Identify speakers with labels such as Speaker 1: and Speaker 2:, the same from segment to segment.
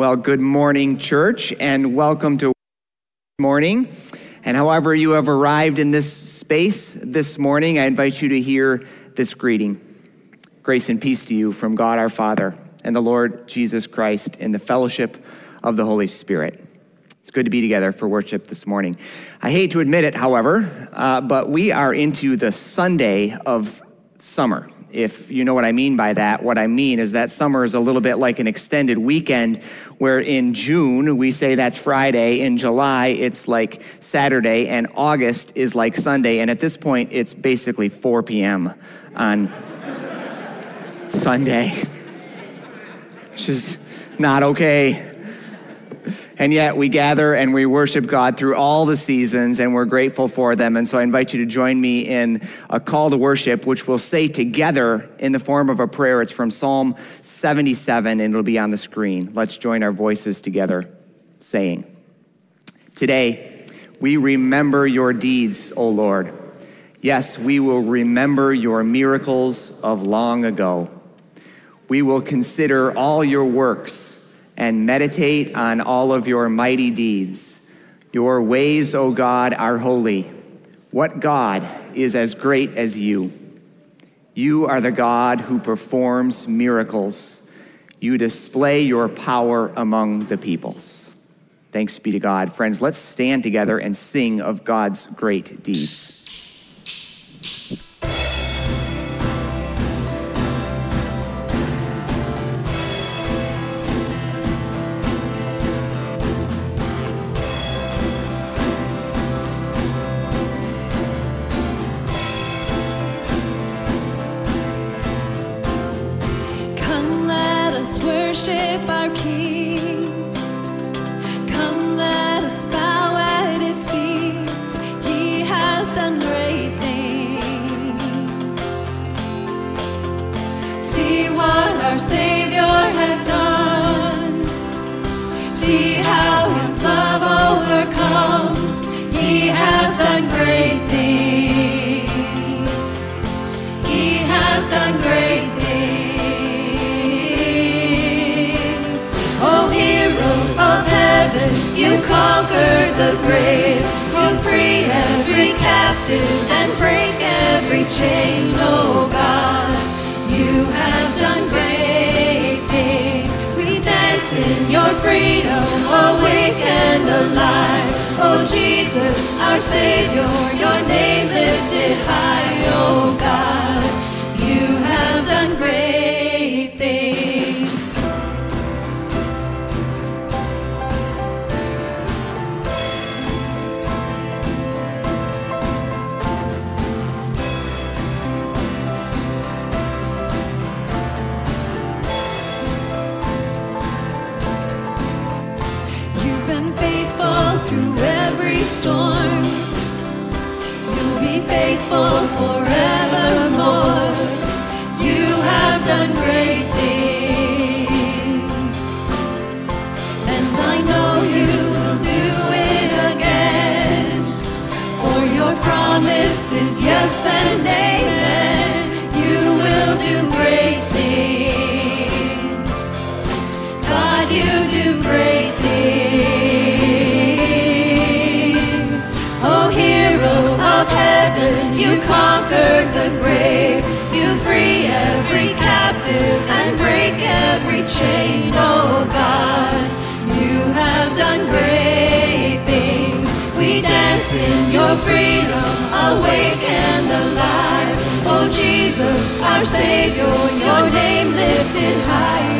Speaker 1: Well, good morning, church, and welcome to morning. And however you have arrived in this space this morning, I invite you to hear this greeting. Grace and peace to you from God our Father and the Lord Jesus Christ in the fellowship of the Holy Spirit. It's good to be together for worship this morning. I hate to admit it, however, uh, but we are into the Sunday of summer. If you know what I mean by that, what I mean is that summer is a little bit like an extended weekend where in June we say that's Friday, in July it's like Saturday, and August is like Sunday. And at this point, it's basically 4 p.m. on Sunday, which is not okay. And yet we gather and we worship God through all the seasons and we're grateful for them. And so I invite you to join me in a call to worship, which we'll say together in the form of a prayer. It's from Psalm 77 and it'll be on the screen. Let's join our voices together saying, Today, we remember your deeds, O Lord. Yes, we will remember your miracles of long ago. We will consider all your works and meditate on all of your mighty deeds. Your ways, O God, are holy. What God is as great as you? You are the God who performs miracles. You display your power among the peoples. Thanks be to God. Friends, let's stand together and sing of God's great deeds. Savior, your name lifted high.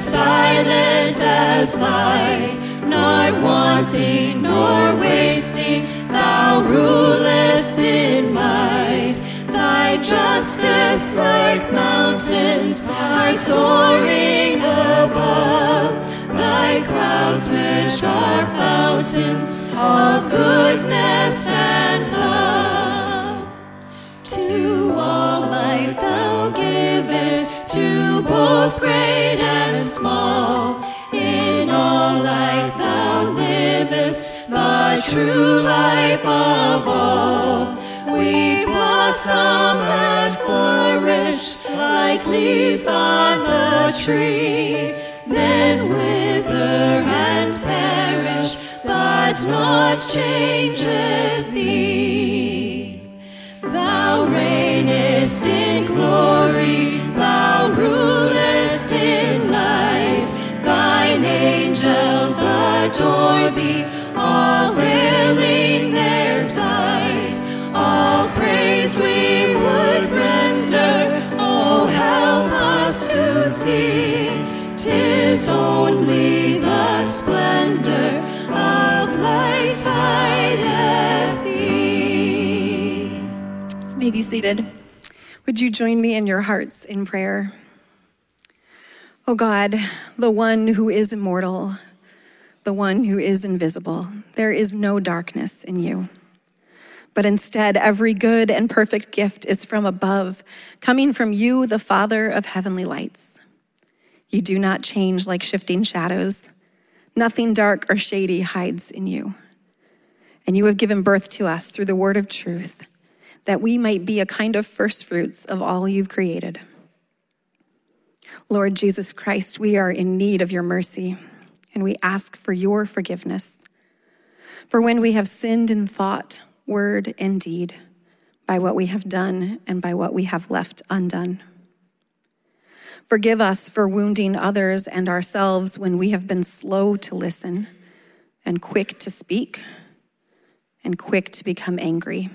Speaker 1: silent as light, nor wanting nor wasting, thou rulest in might. Thy justice like mountains are soaring above. Thy clouds which are fountains of goodness and love. To all life thou givest, to both great and small. In all life thou livest, the true life of all. We blossom and flourish like leaves on the tree, then wither and perish, but not changeth thee. Thou reignest in glory, adore thee, all hailing their sight. All praise we would render, oh help us to see. Tis only the splendor of light hideth thee.
Speaker 2: You may be seated. Would you join me in your hearts in prayer? O God, the one who is immortal, the one who is invisible, there is no darkness in you. But instead, every good and perfect gift is from above, coming from you, the Father of heavenly lights. You do not change like shifting shadows. Nothing dark or shady hides in you. And you have given birth to us through the word of truth, that we might be a kind of first fruits of all you've created. Lord Jesus Christ, we are in need of your mercy, and we ask for your forgiveness. For when we have sinned in thought, word, and deed, by what we have done and by what we have left undone. Forgive us for wounding others and ourselves when we have been slow to listen and quick to speak and quick to become angry.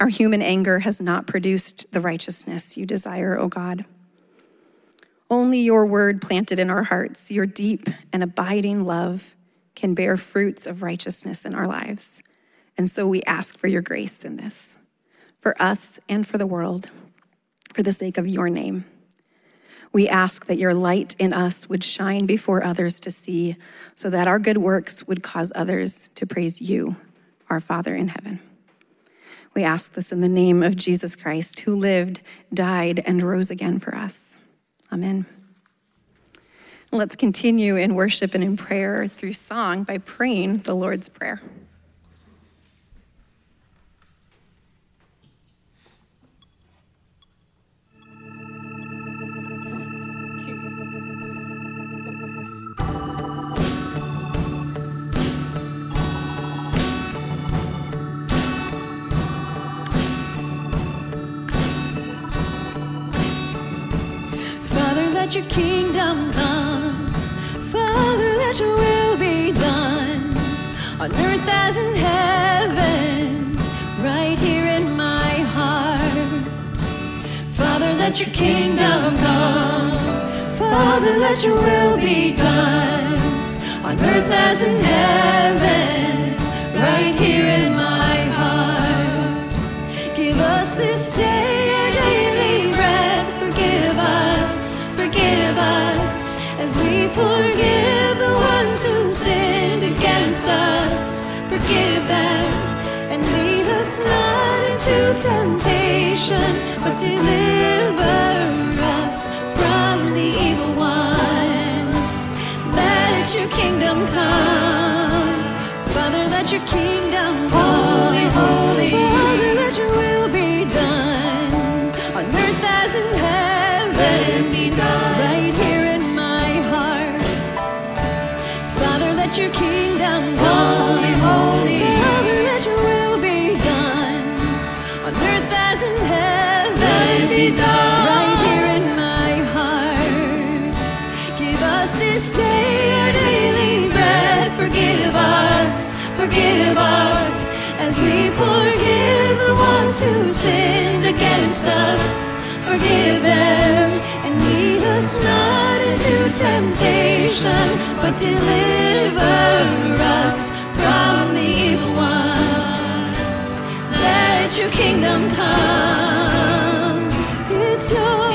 Speaker 2: Our human anger has not produced the righteousness you desire, O God. Only your word planted in our hearts, your deep and abiding love, can bear fruits of righteousness in our lives. And so we ask for your grace in this, for us and for the world, for the sake of your name. We ask that your light in us would shine before others to see, so that our good works would cause others to praise you, our Father in heaven. We ask this in the name of Jesus Christ, who lived, died, and rose again for us. Amen. Let's continue in worship and in prayer through song by praying the Lord's Prayer.
Speaker 1: Your kingdom come. Father, that your will be done on earth as in heaven, right here in my heart. Father, let your kingdom come. Father, let your will be done on earth as in heaven, forgive the ones who sinned against us. Forgive them and lead us not into temptation, but deliver us from the evil one. Let your kingdom come. Father, let your kingdom us, as we forgive the ones who sinned against us. Forgive them and lead us not into temptation, but deliver us from the evil one. Let your kingdom come. It's yours.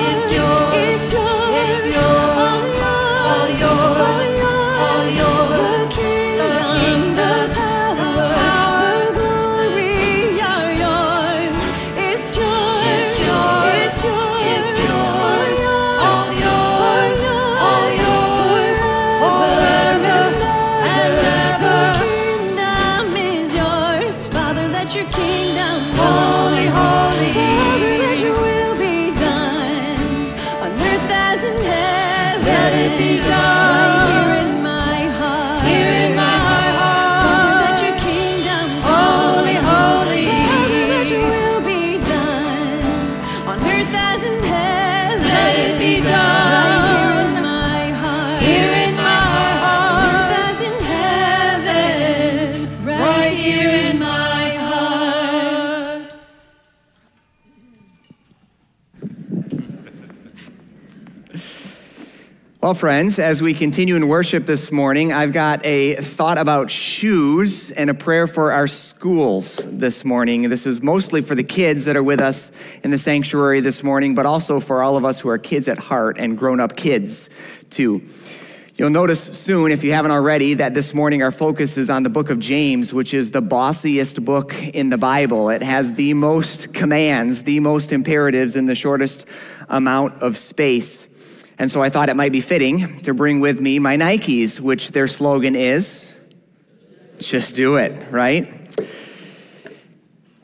Speaker 3: Well, friends, as we continue in worship this morning, I've got a thought about shoes and a prayer for our schools this morning. This is mostly for the kids that are with us in the sanctuary this morning, but also for all of us who are kids at heart and grown up kids, too. You'll notice soon, if you haven't already, that this morning our focus is on the book of James, which is the bossiest book in the Bible. It has the most commands, the most imperatives in the shortest amount of space. And so I thought it might be fitting to bring with me my Nikes, which their slogan is just do it, right?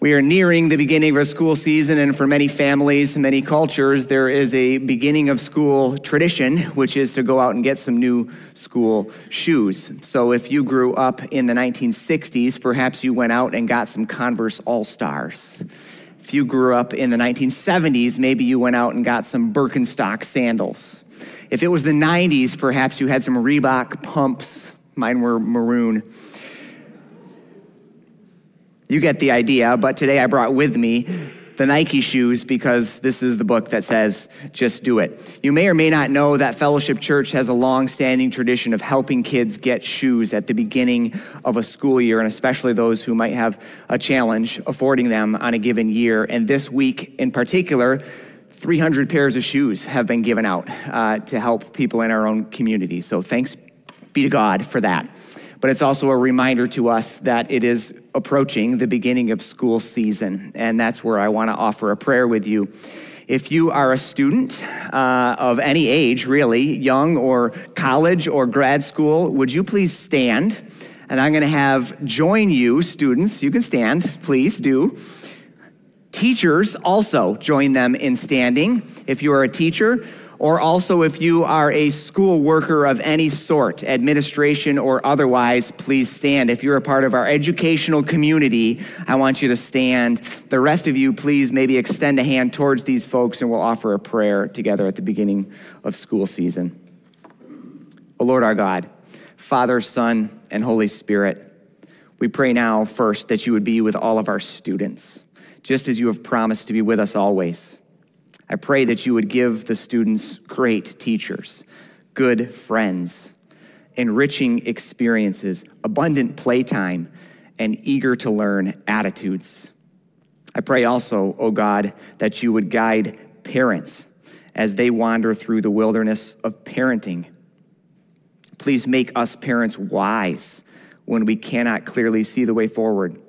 Speaker 3: We are nearing the beginning of our school season, and for many families, many cultures, there is a beginning of school tradition, which is to go out and get some new school shoes. So if you grew up in the 1960s, perhaps you went out and got some Converse All Stars. If you grew up in the 1970s, maybe you went out and got some Birkenstock sandals. If it was the 90s, perhaps you had some Reebok pumps. Mine were maroon. You get the idea, but today I brought with me the Nike shoes because this is the book that says, just do it. You may or may not know that Fellowship Church has a long standing tradition of helping kids get shoes at the beginning of a school year, and especially those who might have a challenge affording them on a given year. And this week in particular, 300 pairs of shoes have been given out uh, to help people in our own community. So thanks be to God for that. But it's also a reminder to us that it is approaching the beginning of school season. And that's where I want to offer a prayer with you. If you are a student uh, of any age, really, young or college or grad school, would you please stand? And I'm going to have join you, students. You can stand, please do. Teachers also join them in standing. If you are a teacher, or also if you are a school worker of any sort, administration or otherwise, please stand. If you're a part of our educational community, I want you to stand. The rest of you, please maybe extend a hand towards these folks and we'll offer a prayer together at the beginning of school season. O Lord our God, Father, Son, and Holy Spirit, we pray now first that you would be with all of our students, just as you have promised to be with us always. I pray that you would give the students great teachers, good friends, enriching experiences, abundant playtime, and eager to learn attitudes. I pray also, O oh God, that you would guide parents as they wander through the wilderness of parenting. Please make us parents wise when we cannot clearly see the way forward.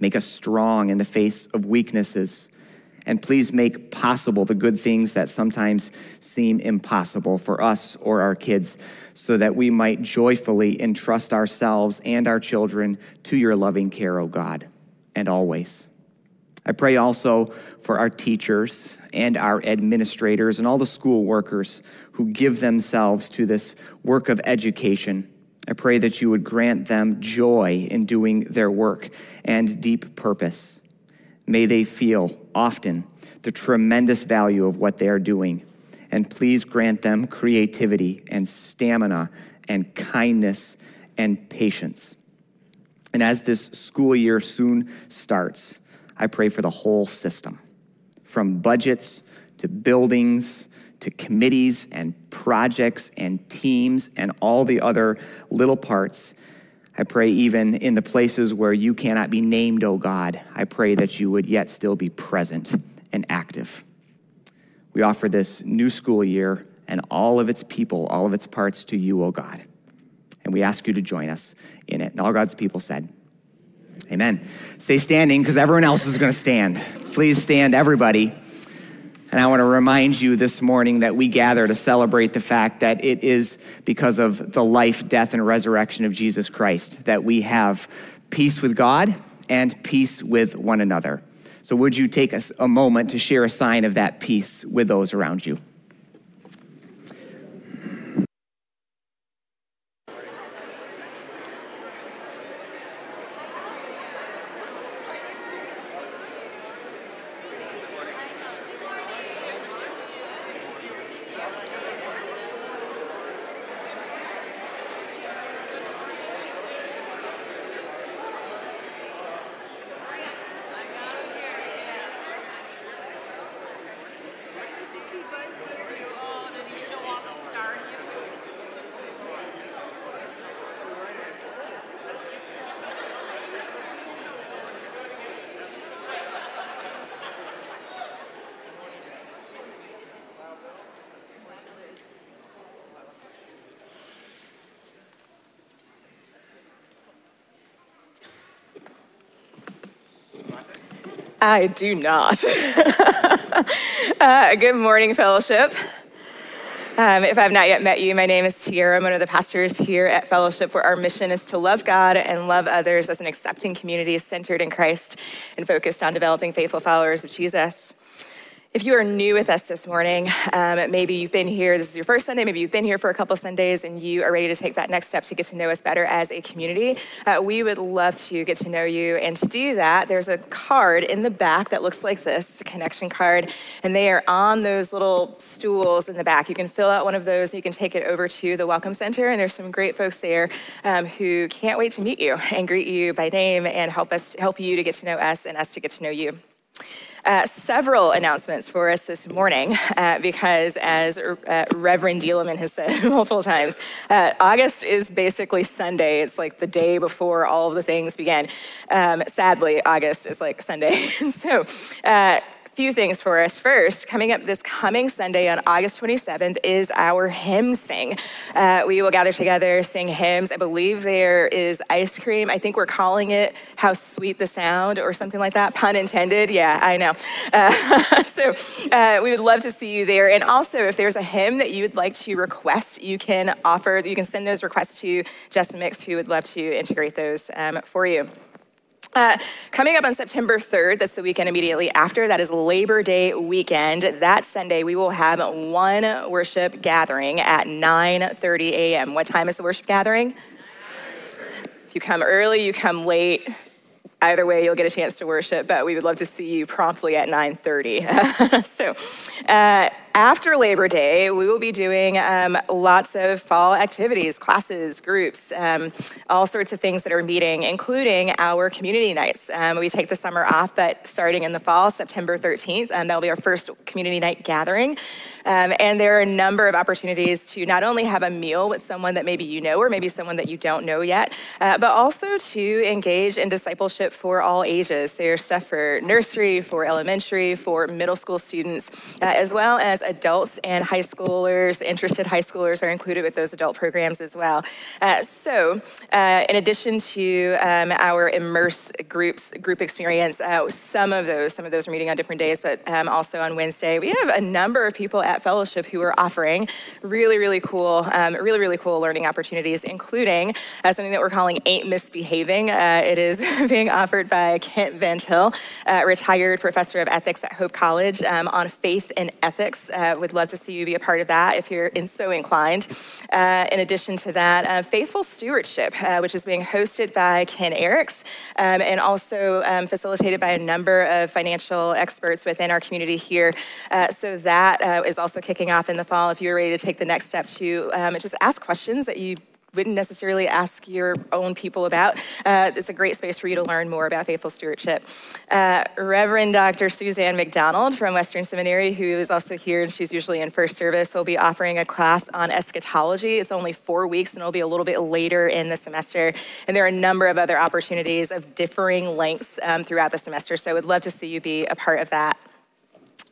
Speaker 3: Make us strong in the face of weaknesses. And please make possible the good things that sometimes seem impossible for us or our kids, so that we might joyfully entrust ourselves and our children to your loving care, O God, and always. I pray also for our teachers and our administrators and all the school workers who give themselves to this work of education. I pray that you would grant them joy in doing their work and deep purpose. May they feel often the tremendous value of what they are doing. And please grant them creativity and stamina and kindness and patience. And as this school year soon starts, I pray for the whole system, from budgets to buildings to committees and projects and teams and all the other little parts. I pray, even in the places where you cannot be named, O oh God, I pray that you would yet still be present and active. We offer this new school year and all of its people, all of its parts to you, O oh God. And we ask you to join us in it. And all God's people said, Amen. Stay standing because everyone else is going to stand. Please stand, everybody. And I want to remind you this morning that we gather to celebrate the fact that it is because of the life, death, and resurrection of Jesus Christ that we have peace with God and peace with one another. So, would you take a, a moment to share a sign of that peace with those around you?
Speaker 4: I do not. uh, good morning, fellowship. Um, if I've not yet met you, my name is Tiara. I'm one of the pastors here at Fellowship, where our mission is to love God and love others as an accepting community centered in Christ and focused on developing faithful followers of Jesus. If you are new with us this morning, um, maybe you've been here, this is your first Sunday, maybe you've been here for a couple Sundays and you are ready to take that next step to get to know us better as a community, uh, we would love to get to know you. And to do that, there's a card in the back that looks like this, a connection card, and they are on those little stools in the back. You can fill out one of those and you can take it over to the Welcome Center, and there's some great folks there um, who can't wait to meet you and greet you by name and help us help you to get to know us and us to get to know you. Uh, several announcements for us this morning uh, because, as uh, Reverend Dealeman has said multiple times, uh, August is basically Sunday. It's like the day before all of the things began. Um, sadly, August is like Sunday. so, few things for us. First, coming up this coming Sunday on August 27th is our hymn sing. Uh, we will gather together, sing hymns. I believe there is ice cream. I think we're calling it How Sweet the Sound or something like that. Pun intended. Yeah, I know. Uh, so uh, we would love to see you there. And also, if there's a hymn that you would like to request, you can offer, you can send those requests to Justin Mix, who would love to integrate those um, for you. Uh, coming up on September 3rd, that's the weekend immediately after, that is Labor Day weekend. That Sunday, we will have one worship gathering at 9.30 a.m. What time is the worship gathering? If you come early, you come late, either way you'll get a chance to worship but we would love to see you promptly at 9.30 so uh, after Labor Day, we will be doing um, lots of fall activities, classes, groups, um, all sorts of things that are meeting, including our community nights. Um, we take the summer off, but starting in the fall, September 13th, um, that'll be our first community night gathering. Um, and there are a number of opportunities to not only have a meal with someone that maybe you know or maybe someone that you don't know yet, uh, but also to engage in discipleship for all ages. There's stuff for nursery, for elementary, for middle school students, uh, as well as adults and high schoolers, interested high schoolers are included with those adult programs as well. Uh, so, uh, in addition to um, our immerse groups group experience, uh, some of those some of those are meeting on different days, but um, also on Wednesday, we have a number of people at Fellowship who are offering really really cool, um, really really cool learning opportunities, including uh, something that we're calling Ain't Misbehaving. Uh, it is being offered by Kent Van Til, retired professor of ethics at Hope College, um, on faith and ethics. Uh, would love to see you be a part of that if you're in so inclined. Uh, in addition to that, uh, Faithful Stewardship, uh, which is being hosted by Ken Eriks um, and also um, facilitated by a number of financial experts within our community here. Uh, so that is also kicking off in the fall. If you're ready to take the next step to um, just ask questions that you wouldn't necessarily ask your own people about. Uh, it's a great space for you to learn more about faithful stewardship. Uh, Reverend Dr. Suzanne McDonald from Western Seminary, who is also here and she's usually in first service, will be offering a class on eschatology. It's only four weeks and it'll be a little bit later in the semester. And there are a number of other opportunities of differing lengths um, throughout the semester. So I would love to see you be a part of that.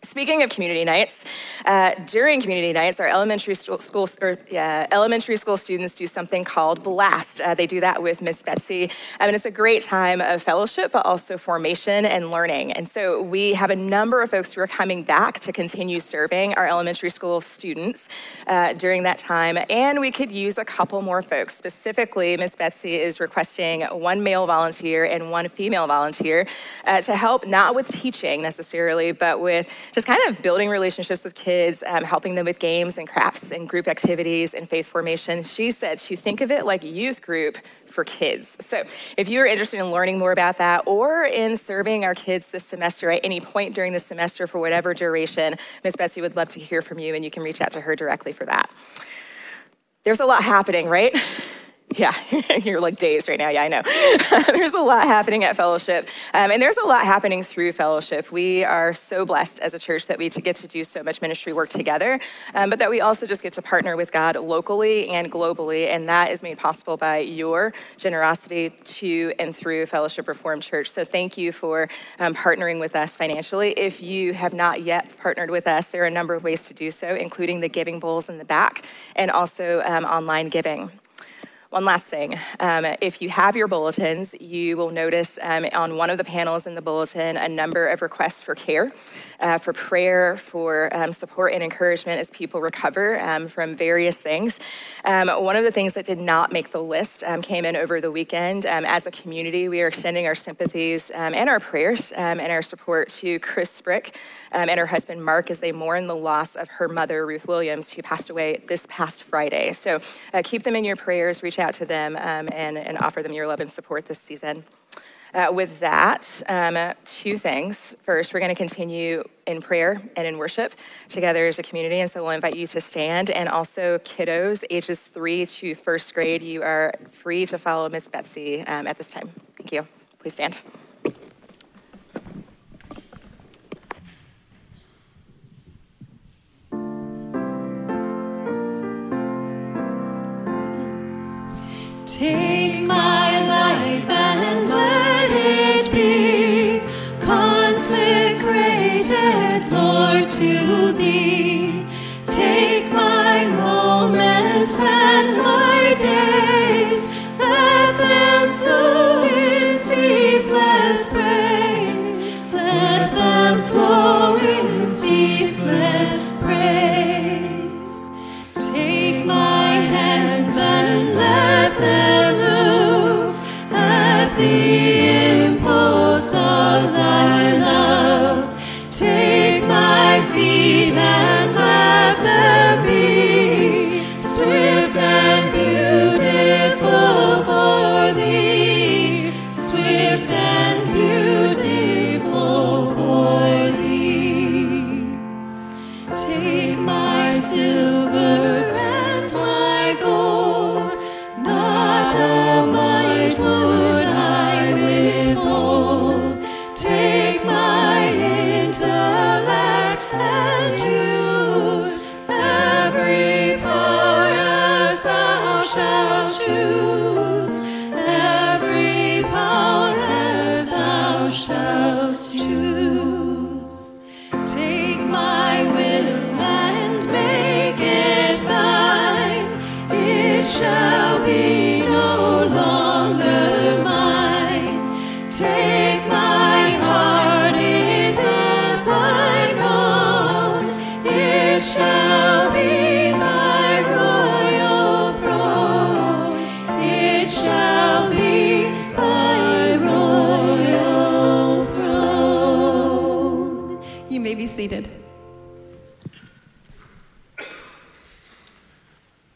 Speaker 4: Speaking of community nights, uh, during community nights, our elementary school, or, uh, elementary school students do something called Blast. Uh, they do that with Miss Betsy, mean, it's a great time of fellowship, but also formation and learning. And so we have a number of folks who are coming back to continue serving our elementary school students uh, during that time, and we could use a couple more folks. Specifically, Miss Betsy is requesting one male volunteer and one female volunteer uh, to help not with teaching necessarily, but with just kind of building relationships with kids, um, helping them with games and crafts and group activities and faith formation. She said she think of it like youth group for kids. So if you're interested in learning more about that or in serving our kids this semester at any point during the semester for whatever duration, Miss Betsy would love to hear from you and you can reach out to her directly for that. There's a lot happening, right? Yeah, you're like dazed right now. Yeah, I know. there's a lot happening at Fellowship, um, and there's a lot happening through Fellowship. We are so blessed as a church that we get to do so much ministry work together, um, but that we also just get to partner with God locally and globally, and that is made possible by your generosity to and through Fellowship Reformed Church. So thank you for um, partnering with us financially. If you have not yet partnered with us, there are a number of ways to do so, including the giving bowls in the back and also um, online giving. One last thing. Um, if you have your bulletins, you will notice um, on one of the panels in the bulletin a number of requests for care, uh, for prayer, for um, support and encouragement as people recover um, from various things. Um, one of the things that did not make the list um, came in over the weekend. as a community, we are extending our sympathies and our prayers and our support to Chris Sprick and her husband Mark as they mourn the loss of her mother, Ruth Williams, who passed away this past Friday. So uh, keep them in your prayers, reach out to them um, and, and offer them your love and support this season. Uh, with that, um, two things. First, we're going to continue in prayer and in worship together as a community. And so we'll invite you to stand. And also, kiddos ages three to first grade, you are free to follow Miss Betsy um, at this time. Thank you. Please stand.
Speaker 1: Take my life and let it be consecrated, Lord, to thee. Take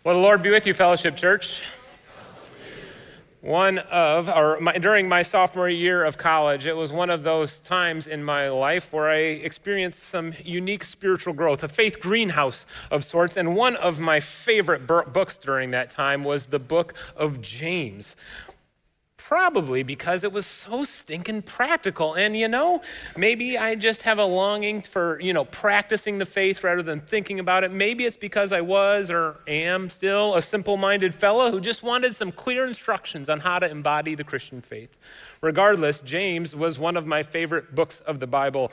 Speaker 5: Well, the Lord be with you, Fellowship Church. One of, or my, during my sophomore year of college, it was one of those times in my life where I experienced some unique spiritual growth, a faith greenhouse of sorts. And one of my favorite books during that time was the book of James. Probably because it was so stinking practical. And you know, maybe I just have a longing for, you know, practicing the faith rather than thinking about it. Maybe it's because I was or am still a simple minded fellow who just wanted some clear instructions on how to embody the Christian faith. Regardless, James was one of my favorite books of the Bible.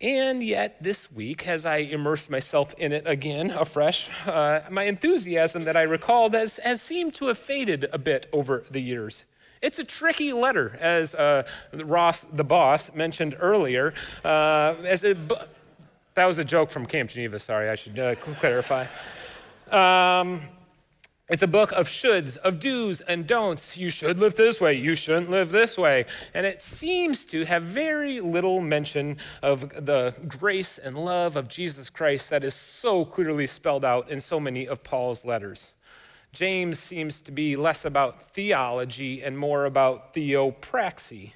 Speaker 5: And yet, this week, as I immersed myself in it again afresh, uh, my enthusiasm that I recalled has, has seemed to have faded a bit over the years. It's a tricky letter, as uh, Ross, the boss, mentioned earlier. Uh, as a, that was a joke from Camp Geneva, sorry, I should uh, clarify. Um, it's a book of shoulds, of do's and don'ts. You should live this way, you shouldn't live this way. And it seems to have very little mention of the grace and love of Jesus Christ that is so clearly spelled out in so many of Paul's letters. James seems to be less about theology and more about theopraxy.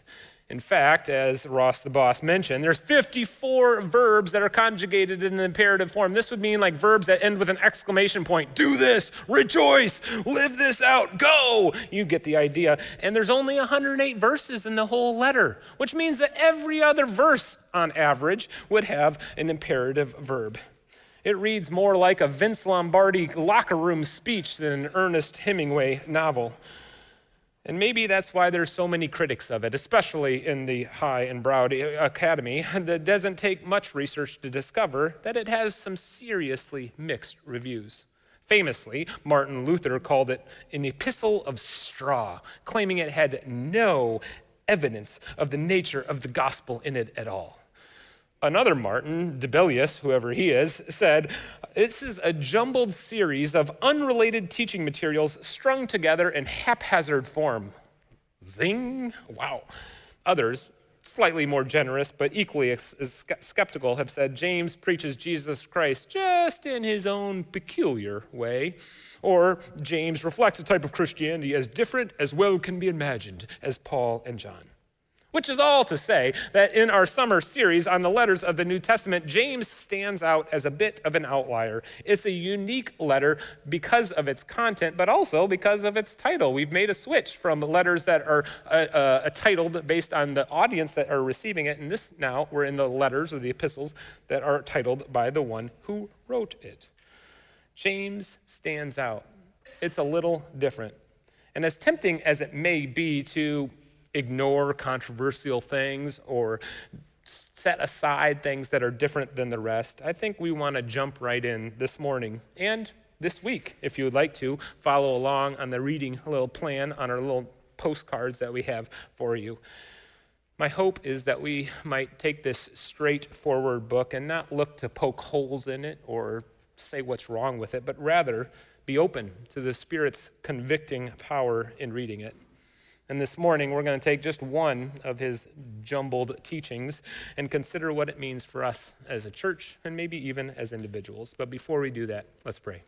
Speaker 5: In fact, as Ross the boss mentioned, there's 54 verbs that are conjugated in the imperative form. This would mean like verbs that end with an exclamation point. Do this, rejoice, live this out, go. You get the idea. And there's only 108 verses in the whole letter, which means that every other verse on average would have an imperative verb. It reads more like a Vince Lombardi locker room speech than an Ernest Hemingway novel. And maybe that's why there's so many critics of it, especially in the High and Broward Academy. That doesn't take much research to discover that it has some seriously mixed reviews. Famously, Martin Luther called it an epistle of straw, claiming it had no evidence of the nature of the gospel in it at all. Another Martin, Dibelius, whoever he is, said, This is a jumbled series of unrelated teaching materials strung together in haphazard form. Zing! Wow. Others, slightly more generous but equally skeptical, have said James preaches Jesus Christ just in his own peculiar way. Or James reflects a type of Christianity as different as well can be imagined as Paul and John. Which is all to say that in our summer series on the letters of the New Testament, James stands out as a bit of an outlier. It's a unique letter because of its content, but also because of its title. We've made a switch from letters that are uh, uh, titled based on the audience that are receiving it, and this now we're in the letters or the epistles that are titled by the one who wrote it. James stands out. It's a little different. And as tempting as it may be to ignore controversial things or set aside things that are different than the rest. I think we want to jump right in this morning and this week, if you would like to, follow along on the reading little plan on our little postcards that we have for you. My hope is that we might take this straightforward book and not look to poke holes in it or say what's wrong with it, but rather be open to the Spirit's convicting power in reading it. And this morning, we're going to take just one of his jumbled teachings and consider what it means for us as a church and maybe even as individuals. But before we do that, let's pray.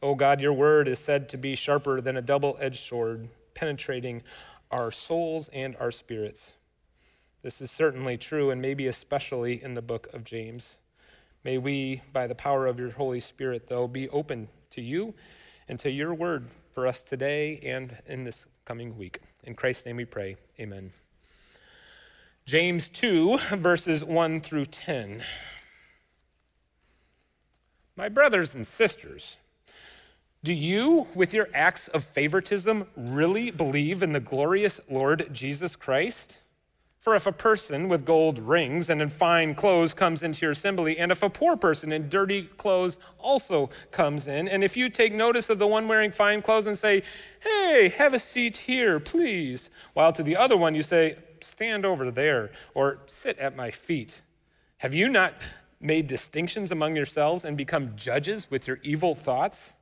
Speaker 5: Oh God, your word is said to be sharper than a double edged sword, penetrating our souls and our spirits. This is certainly true, and maybe especially in the book of James. May we, by the power of your Holy Spirit, though, be open to you and to your word for us today and in this coming week. In Christ's name we pray. Amen. James 2, verses 1 through 10. My brothers and sisters, do you, with your acts of favoritism, really believe in the glorious Lord Jesus Christ? For if a person with gold rings and in fine clothes comes into your assembly, and if a poor person in dirty clothes also comes in, and if you take notice of the one wearing fine clothes and say, Hey, have a seat here, please, while to the other one you say, Stand over there, or sit at my feet, have you not made distinctions among yourselves and become judges with your evil thoughts?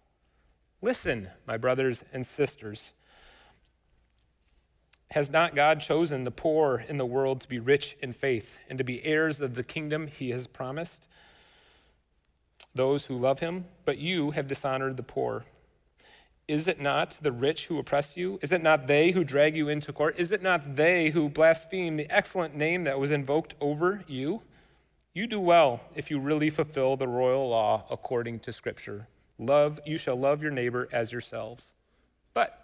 Speaker 5: Listen, my brothers and sisters. Has not God chosen the poor in the world to be rich in faith and to be heirs of the kingdom he has promised? Those who love him, but you have dishonored the poor. Is it not the rich who oppress you? Is it not they who drag you into court? Is it not they who blaspheme the excellent name that was invoked over you? You do well if you really fulfill the royal law according to Scripture. Love, you shall love your neighbor as yourselves. But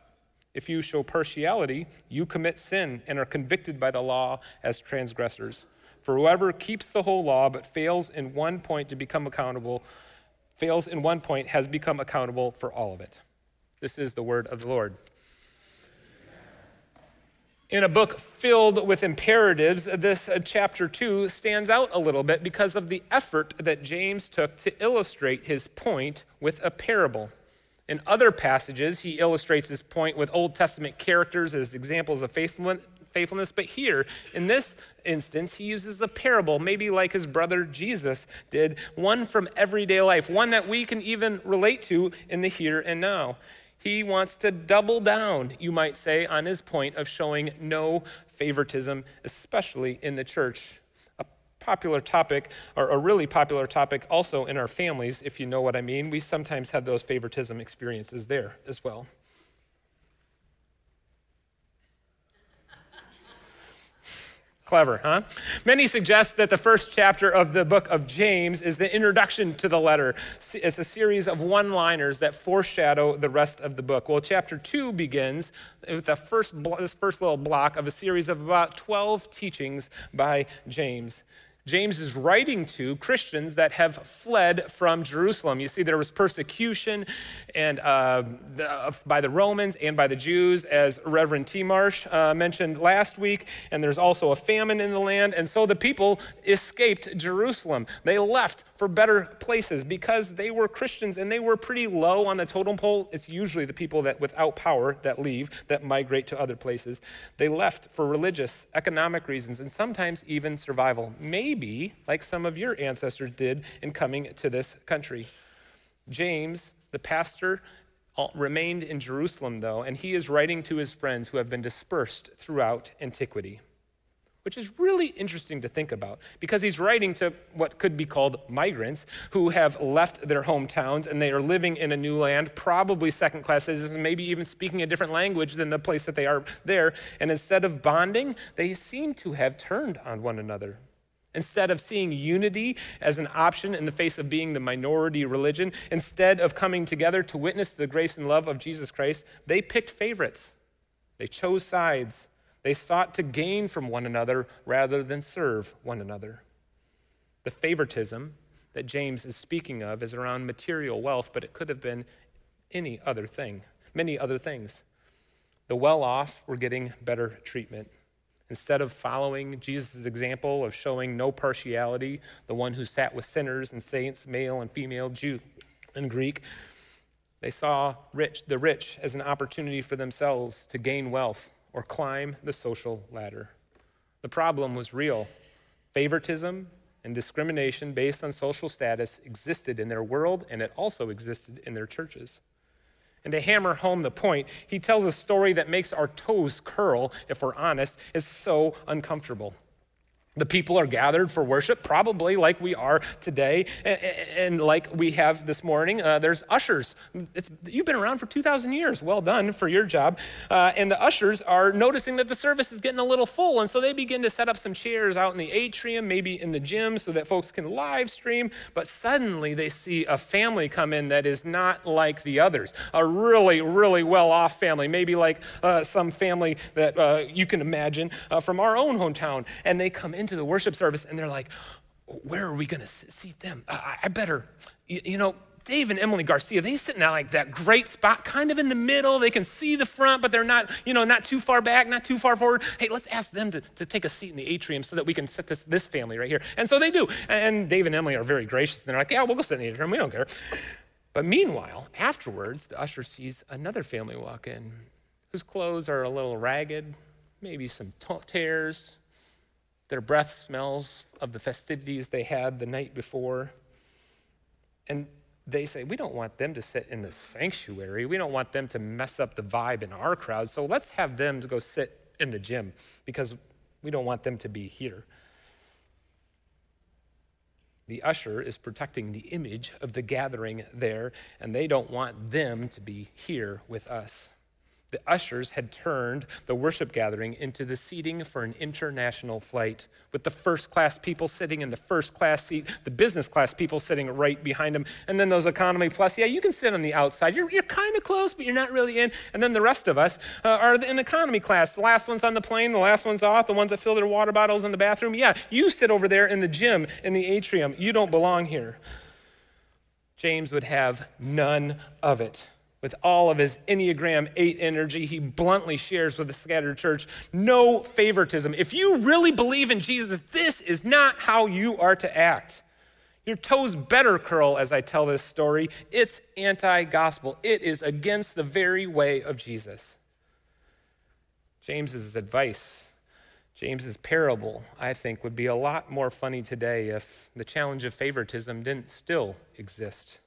Speaker 5: if you show partiality, you commit sin and are convicted by the law as transgressors. For whoever keeps the whole law but fails in one point to become accountable, fails in one point, has become accountable for all of it. This is the word of the Lord. In a book filled with imperatives, this chapter 2 stands out a little bit because of the effort that James took to illustrate his point with a parable. In other passages, he illustrates his point with Old Testament characters as examples of faithfulness. But here, in this instance, he uses a parable, maybe like his brother Jesus did, one from everyday life, one that we can even relate to in the here and now. He wants to double down, you might say, on his point of showing no favoritism, especially in the church. Popular topic, or a really popular topic also in our families, if you know what I mean. We sometimes have those favoritism experiences there as well. Clever, huh? Many suggest that the first chapter of the book of James is the introduction to the letter. It's a series of one liners that foreshadow the rest of the book. Well, chapter two begins with the first, this first little block of a series of about 12 teachings by James. James is writing to Christians that have fled from Jerusalem. You see, there was persecution and uh, the, by the Romans and by the Jews, as Reverend T. Marsh uh, mentioned last week. And there's also a famine in the land. And so the people escaped Jerusalem. They left for better places because they were Christians and they were pretty low on the totem pole. It's usually the people that without power that leave, that migrate to other places. They left for religious, economic reasons, and sometimes even survival. Maybe maybe like some of your ancestors did in coming to this country. James, the pastor, uh, remained in Jerusalem, though, and he is writing to his friends who have been dispersed throughout antiquity, which is really interesting to think about because he's writing to what could be called migrants who have left their hometowns and they are living in a new land, probably second class citizens, maybe even speaking a different language than the place that they are there. And instead of bonding, they seem to have turned on one another. Instead of seeing unity as an option in the face of being the minority religion, instead of coming together to witness the grace and love of Jesus Christ, they picked favorites. They chose sides. They sought to gain from one another rather than serve one another. The favoritism that James is speaking of is around material wealth, but it could have been any other thing, many other things. The well off were getting better treatment. Instead of following Jesus' example of showing no partiality, the one who sat with sinners and saints, male and female, Jew and Greek, they saw rich, the rich as an opportunity for themselves to gain wealth or climb the social ladder. The problem was real. Favoritism and discrimination based on social status existed in their world, and it also existed in their churches. And to hammer home the point, he tells a story that makes our toes curl, if we're honest. It's so uncomfortable. The people are gathered for worship, probably like we are today, and, like we have this morning. Uh, there's ushers. It's, you've been around for 2,000 years. Well done for your job. Uh, and the ushers are noticing that the service is getting a little full, and so they begin to set up some chairs out in the atrium, maybe in the gym, so that folks can live stream. But suddenly they see a family come in that is not like the others. A really, really well off family, maybe like uh, some family that uh, you can imagine uh, from our own hometown. And they come into the worship service and they're like, where are we going to seat them? I, I better, you, you, know, Dave and Emily Garcia, they sit in that like that great spot, kind of in the middle. They can see the front, but they're not, you know, not too far back, not too far forward. Hey, let's ask them to, to take a seat in the atrium so that we can sit this, this family right here. And so they do. And Dave and Emily are very gracious. And they're like, yeah, we'll go sit in the atrium. We don't care. But meanwhile, afterwards, the usher sees another family walk in whose clothes are a little ragged, maybe some tears, their breath smells of the festivities they had the night before. And they say, We don't want them to sit in the sanctuary. We don't want them to mess up the vibe in our crowd. So let's have them to go sit in the gym because we don't want them to be here. The usher is protecting the image of the gathering there, and they don't want them to be here with us the ushers had turned the worship gathering into the seating for an international flight, with the first class people sitting in the first class seat, the business class people sitting right behind them, and then those economy plus. Yeah, you can sit on the outside. You're, you're kind of close, but you're not really in. And then the rest of us uh, are in the economy class. The last one's on the plane, the last one's off, the ones that fill their water bottles in the bathroom. Yeah, you sit over there in the gym, in the atrium. You don't belong here. James would have none of it with all of his Enneagram 8 energy, he bluntly shares with the scattered church no favoritism. If you really believe in Jesus, this is not how you are to act. Your toes better curl as I tell this story. It's anti gospel, it is against the very way of Jesus. James's advice, James's parable, I think, would be a lot more funny today if the challenge of favoritism didn't still exist.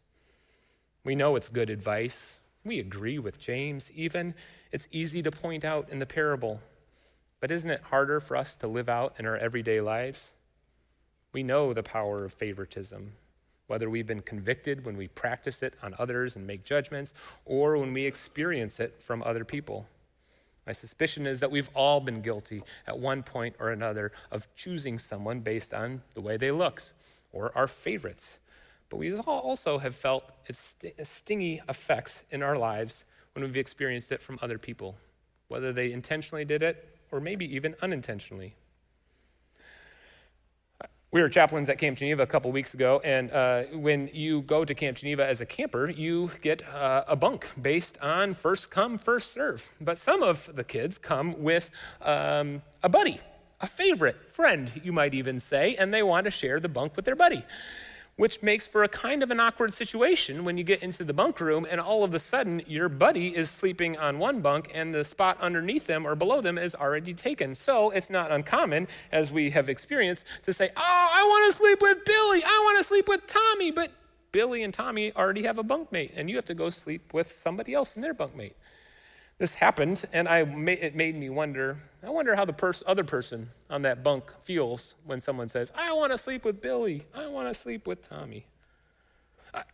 Speaker 5: We know it's good advice. We agree with James, even. It's easy to point out in the parable. But isn't it harder for us to live out in our everyday lives? We know the power of favoritism, whether we've been convicted when we practice it on others and make judgments, or when we experience it from other people. My suspicion is that we've all been guilty at one point or another of choosing someone based on the way they looked or our favorites. But we also have felt its stingy effects in our lives when we've experienced it from other people, whether they intentionally did it or maybe even unintentionally. We were chaplains at Camp Geneva a couple weeks ago, and uh, when you go to Camp Geneva as a camper, you get uh, a bunk based on first come, first serve. But some of the kids come with um, a buddy, a favorite friend, you might even say, and they want to share the bunk with their buddy which makes for a kind of an awkward situation when you get into the bunk room and all of a sudden your buddy is sleeping on one bunk and the spot underneath them or below them is already taken. So it's not uncommon, as we have experienced, to say, Oh, I want to sleep with Billy. I want to sleep with Tommy. But Billy and Tommy already have a bunkmate and you have to go sleep with somebody else in their bunkmate this happened, and I, it made me wonder. I wonder how the pers- other person on that bunk feels when someone says, I want to sleep with Billy. I want to sleep with Tommy.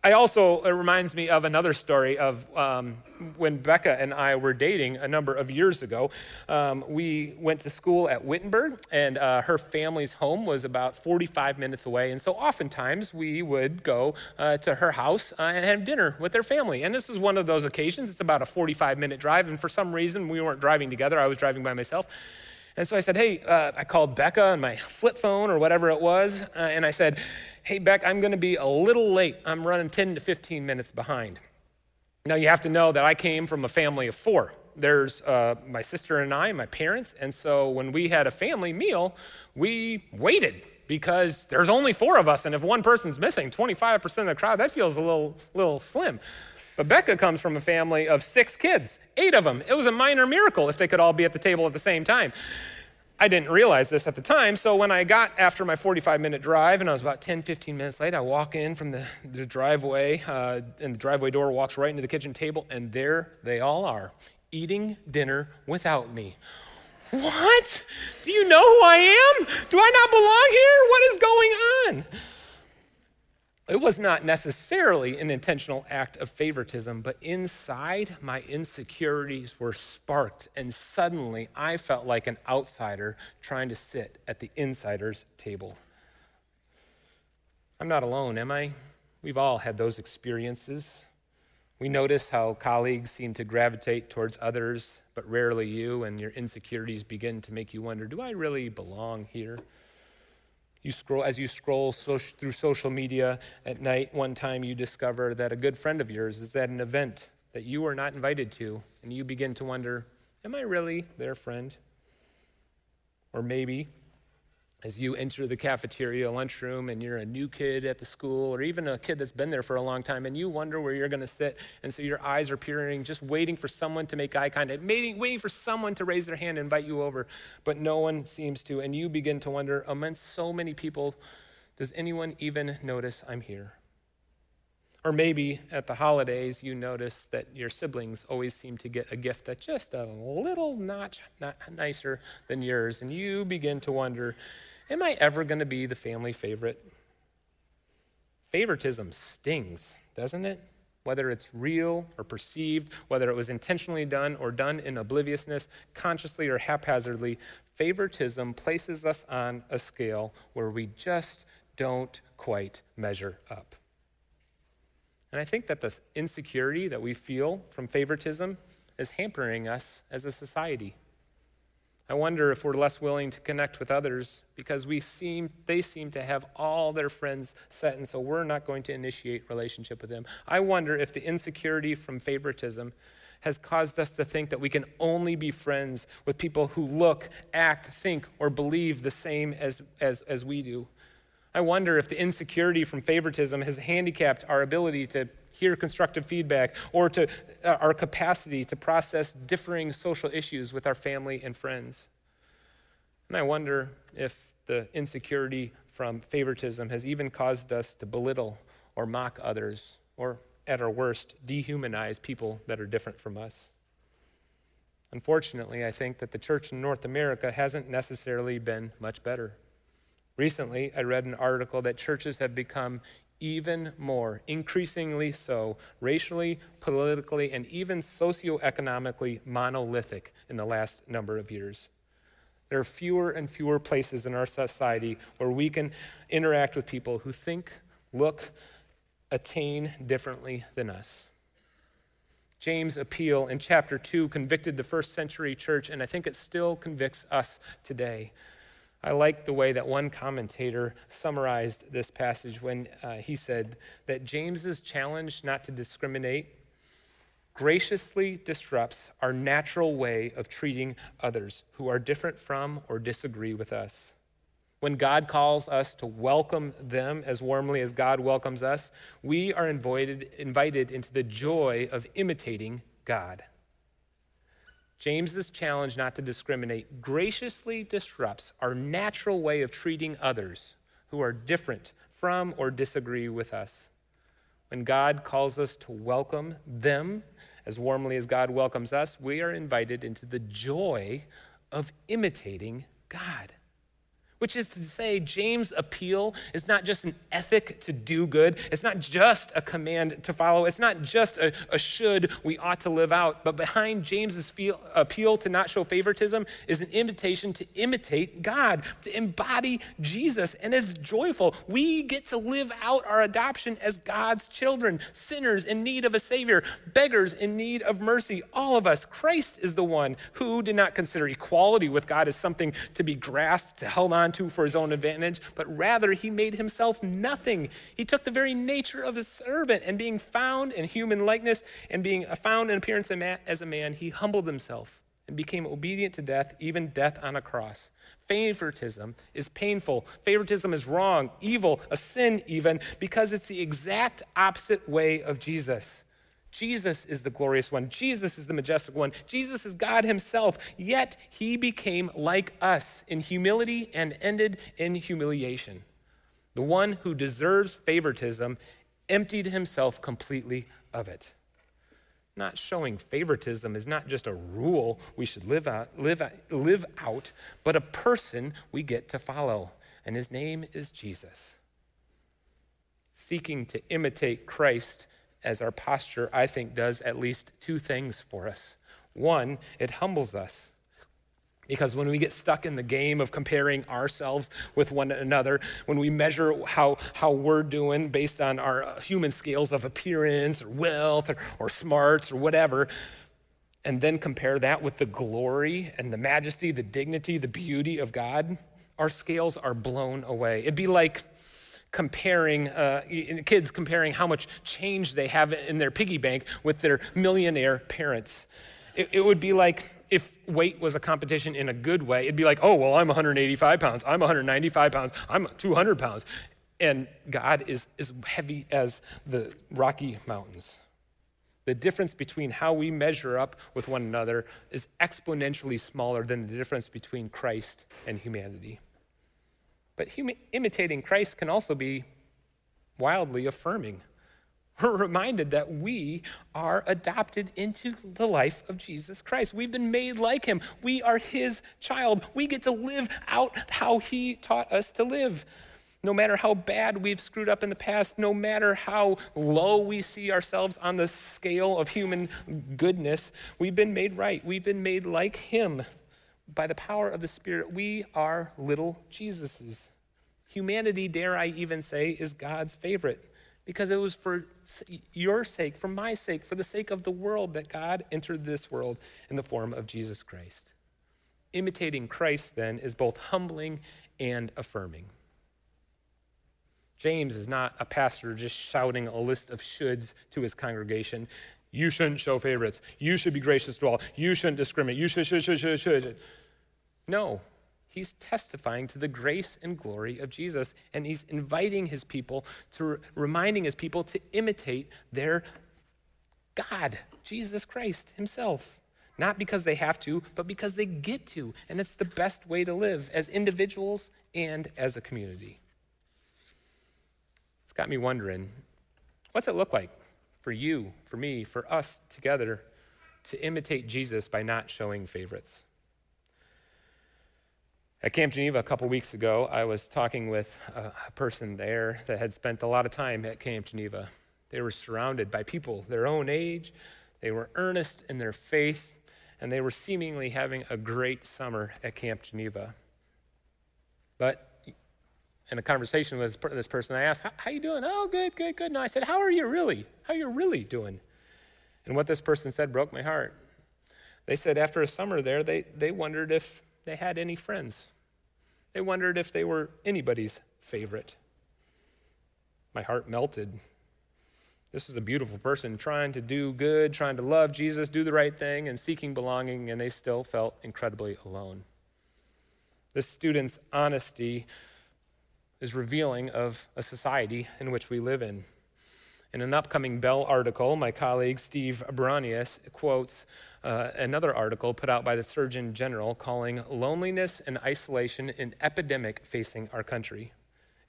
Speaker 5: I also, it reminds me of another story of um, when Becca and I were dating a number of years ago. Um, we went to school at Wittenberg, and uh, her family's home was about 45 minutes away. And so oftentimes we would go uh, to her house uh, and have dinner with their family. And this is one of those occasions. It's about a 45 minute drive. And for some reason, we weren't driving together, I was driving by myself. And so I said, Hey, uh, I called Becca on my flip phone or whatever it was, uh, and I said, Hey, Beck, I'm going to be a little late. I'm running 10 to 15 minutes behind. Now, you have to know that I came from a family of four. There's uh, my sister and I, my parents, and so when we had a family meal, we waited because there's only four of us, and if one person's missing, 25% of the crowd, that feels a little, little slim. But Becca comes from a family of six kids, eight of them. It was a minor miracle if they could all be at the table at the same time. I didn't realize this at the time. So when I got after my 45 minute drive and I was about 10, 15 minutes late, I walk in from the, the driveway, uh, and the driveway door walks right into the kitchen table, and there they all are, eating dinner without me. What? Do you know who I am? Do I not belong here? What is going on? It was not necessarily an intentional act of favoritism, but inside, my insecurities were sparked, and suddenly I felt like an outsider trying to sit at the insider's table. I'm not alone, am I? We've all had those experiences. We notice how colleagues seem to gravitate towards others, but rarely you, and your insecurities begin to make you wonder do I really belong here? You scroll as you scroll social, through social media at night. One time, you discover that a good friend of yours is at an event that you were not invited to, and you begin to wonder, "Am I really their friend?" Or maybe as you enter the cafeteria lunchroom and you're a new kid at the school or even a kid that's been there for a long time and you wonder where you're going to sit and so your eyes are peering just waiting for someone to make eye contact waiting, waiting for someone to raise their hand and invite you over but no one seems to and you begin to wonder amongst so many people does anyone even notice i'm here Or maybe at the holidays, you notice that your siblings always seem to get a gift that's just a little notch not nicer than yours, and you begin to wonder Am I ever going to be the family favorite? Favoritism stings, doesn't it? Whether it's real or perceived, whether it was intentionally done or done in obliviousness, consciously or haphazardly, favoritism places us on a scale where we just don't quite measure up. And I think that the insecurity that we feel from favoritism is hampering us as a society. I wonder if we're less willing to connect with others because we seem they seem to have all their friends set and so we're not going to initiate relationship with them. I wonder if the insecurity from favoritism has caused us to think that we can only be friends with people who look, act, think, or believe the same as, as, as we do. I wonder if the insecurity from favoritism has handicapped our ability to hear constructive feedback, or to uh, our capacity to process differing social issues with our family and friends. And I wonder if the insecurity from favoritism has even caused us to belittle or mock others, or at our worst, dehumanize people that are different from us. Unfortunately, I think that the church in North America hasn't necessarily been much better. Recently, I read an article that churches have become even more, increasingly so, racially, politically, and even socioeconomically monolithic in the last number of years. There are fewer and fewer places in our society where we can interact with people who think, look, attain differently than us. James' appeal in chapter 2 convicted the first century church, and I think it still convicts us today. I like the way that one commentator summarized this passage when uh, he said that James's challenge not to discriminate graciously disrupts our natural way of treating others who are different from or disagree with us. When God calls us to welcome them as warmly as God welcomes us, we are invited, invited into the joy of imitating God. James's challenge not to discriminate graciously disrupts our natural way of treating others who are different from or disagree with us. When God calls us to welcome them as warmly as God welcomes us, we are invited into the joy of imitating God which is to say, James' appeal is not just an ethic to do good. It's not just a command to follow. It's not just a, a should we ought to live out. But behind James's feel, appeal to not show favoritism is an invitation to imitate God, to embody Jesus. And it's joyful. We get to live out our adoption as God's children, sinners in need of a Savior, beggars in need of mercy. All of us. Christ is the one who did not consider equality with God as something to be grasped, to held on onto for his own advantage, but rather he made himself nothing. He took the very nature of a servant, and being found in human likeness and being uh, found in appearance as a man, he humbled himself and became obedient to death, even death on a cross. Favoritism is painful. Favoritism is wrong, evil, a sin even, because it's the exact opposite way of Jesus. Jesus is the glorious one. Jesus is the majestic one. Jesus is God himself. Yet he became like us in humility and ended in humiliation. The one who deserves favoritism emptied himself completely of it. Not showing favoritism is not just a rule we should live out, live, live out, but a person we get to follow. And his name is Jesus. Seeking to imitate Christ as our posture, I think, does at least two things for us. One, it humbles us. Because when we get stuck in the game of comparing ourselves with one another, when we measure how, how we're doing based on our uh, human scales of appearance or wealth or, or smarts or whatever, and then compare that with the glory and the majesty, the dignity, the beauty of God, our scales are blown away. It'd be like comparing, uh, kids comparing how much change they have in their piggy bank with their millionaire parents. It, it, would be like if weight was a competition in a good way, it'd be like, oh, well, I'm 185 pounds, I'm 195 pounds, I'm 200 pounds. And God is as heavy as the Rocky Mountains. The difference between how we measure up with one another is exponentially smaller than the difference between Christ and humanity. But hum- imitating Christ can also be wildly affirming. We're reminded that we are adopted into the life of Jesus Christ. We've been made like him. We are his child. We get to live out how he taught us to live. No matter how bad we've screwed up in the past, no matter how low we see ourselves on the scale of human goodness, we've been made right. We've been made like him. By the power of the Spirit, we are little Jesuses. Humanity, dare I even say, is God's favorite because it was for your sake, for my sake, for the sake of the world that God entered this world in the form of Jesus Christ. Imitating Christ, then, is both humbling and affirming. James is not a pastor just shouting a list of shoulds to his congregation. You shouldn't show favorites. You should be gracious to all. You shouldn't discriminate. You should, should, should, should, should. No, he's testifying to the grace and glory of Jesus, and he's inviting his people to, reminding his people to imitate their God, Jesus Christ himself. Not because they have to, but because they get to. And it's the best way to live as individuals and as a community. It's got me wondering what's it look like for you, for me, for us together to imitate Jesus by not showing favorites? At Camp Geneva a couple weeks ago, I was talking with a person there that had spent a lot of time at Camp Geneva. They were surrounded by people their own age, they were earnest in their faith, and they were seemingly having a great summer at Camp Geneva. But in a conversation with this person, I asked, How you doing? Oh, good, good, good. And I said, How are you really? How are you really doing? And what this person said broke my heart. They said after a summer there, they, they wondered if they had any friends. They wondered if they were anybody's favorite. My heart melted. This was a beautiful person trying to do good, trying to love Jesus, do the right thing, and seeking belonging, and they still felt incredibly alone. This student's honesty is revealing of a society in which we live in. In an upcoming Bell article, my colleague Steve Bronius quotes uh, another article put out by the Surgeon General calling loneliness and isolation an epidemic facing our country.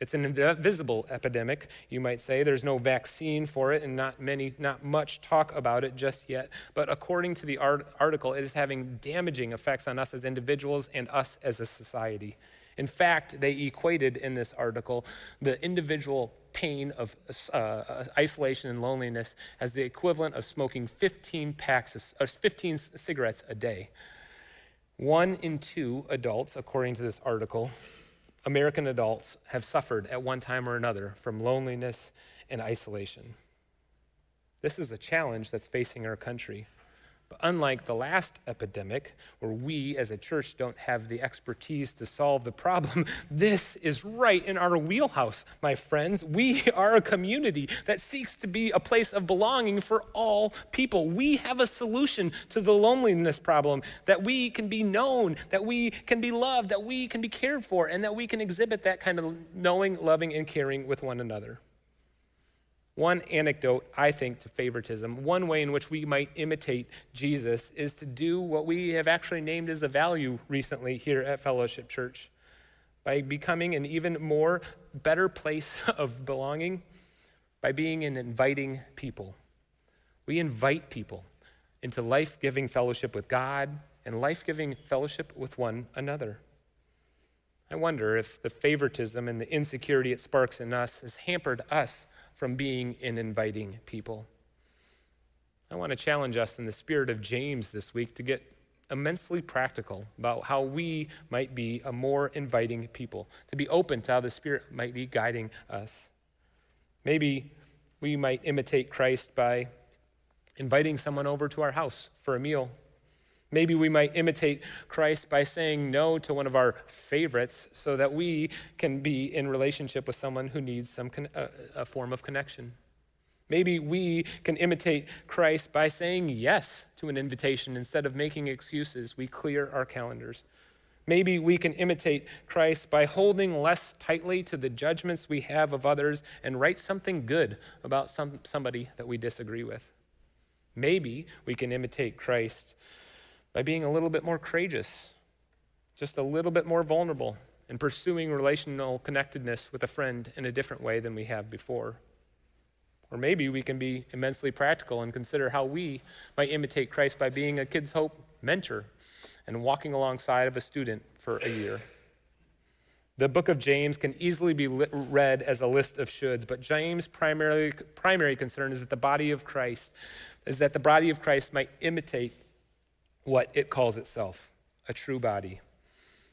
Speaker 5: It's an invisible epidemic, you might say. There's no vaccine for it and not many not much talk about it just yet. But according to the art- article, it is having damaging effects on us as individuals and us as a society. In fact, they equated in this article the individual pain of uh, isolation and loneliness as the equivalent of smoking 15 packs of, or 15 cigarettes a day. One in two adults, according to this article, American adults have suffered at one time or another from loneliness and isolation. This is a challenge that's facing our country. But unlike the last epidemic, where we as a church don't have the expertise to solve the problem, this is right in our wheelhouse, my friends. We are a community that seeks to be a place of belonging for all people. We have a solution to the loneliness problem that we can be known, that we can be loved, that we can be cared for, and that we can exhibit that kind of knowing, loving, and caring with one another. One anecdote, I think, to favoritism, one way in which we might imitate Jesus is to do what we have actually named as a value recently here at Fellowship Church. By becoming an even more better place of belonging, by being an inviting people. We invite people into life giving fellowship with God and life giving fellowship with one another. I wonder if the favoritism and the insecurity it sparks in us has hampered us from being an inviting people. I want to challenge us in the spirit of James this week to get immensely practical about how we might be a more inviting people, to be open to how the Spirit might be guiding us. Maybe we might imitate Christ by inviting someone over to our house for a meal. Maybe we might imitate Christ by saying no to one of our favorites so that we can be in relationship with someone who needs some con- uh, a form of connection. Maybe we can imitate Christ by saying yes to an invitation instead of making excuses. We clear our calendars. Maybe we can imitate Christ by holding less tightly to the judgments we have of others and write something good about some, somebody that we disagree with. Maybe we can imitate Christ by being a little bit more courageous, just a little bit more vulnerable, and pursuing relational connectedness with a friend in a different way than we have before. Or maybe we can be immensely practical and consider how we might imitate Christ by being a Kids Hope mentor and walking alongside of a student for a year. The book of James can easily be read as a list of shoulds, but James' primary, primary concern is that the body of Christ is that the body of Christ might imitate what it calls itself, a true body.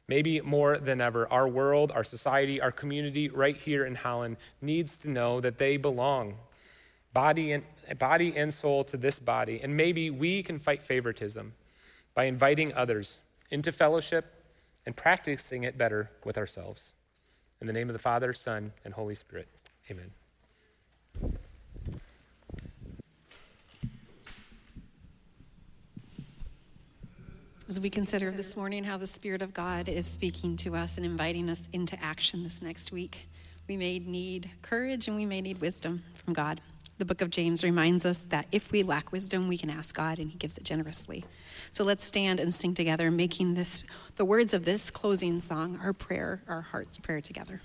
Speaker 5: Maybe more than ever, our world, our society, our community right here in Holland needs to know that they belong, body and, body and soul, to this body. And maybe we can fight favoritism by inviting others into fellowship and practicing it better with ourselves. In the name of the Father, Son, and Holy Spirit, amen.
Speaker 1: As we consider this morning how the Spirit of God is speaking to us and inviting us into action this next week, we may need courage and we may need wisdom from God. The book of James reminds us that if we lack wisdom, we can ask God and He gives it generously. So let's stand and sing together, making this the words of this closing song our prayer, our heart's prayer together.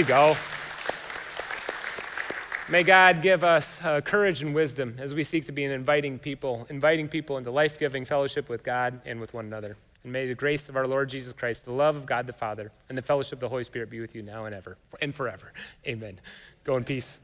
Speaker 5: We go. May God give us uh, courage and wisdom as we seek to be an inviting people, inviting people into life giving fellowship with God and with one another. And may the grace of our Lord Jesus Christ, the love of God the Father, and the fellowship of the Holy Spirit be with you now and ever and forever. Amen. Go in peace.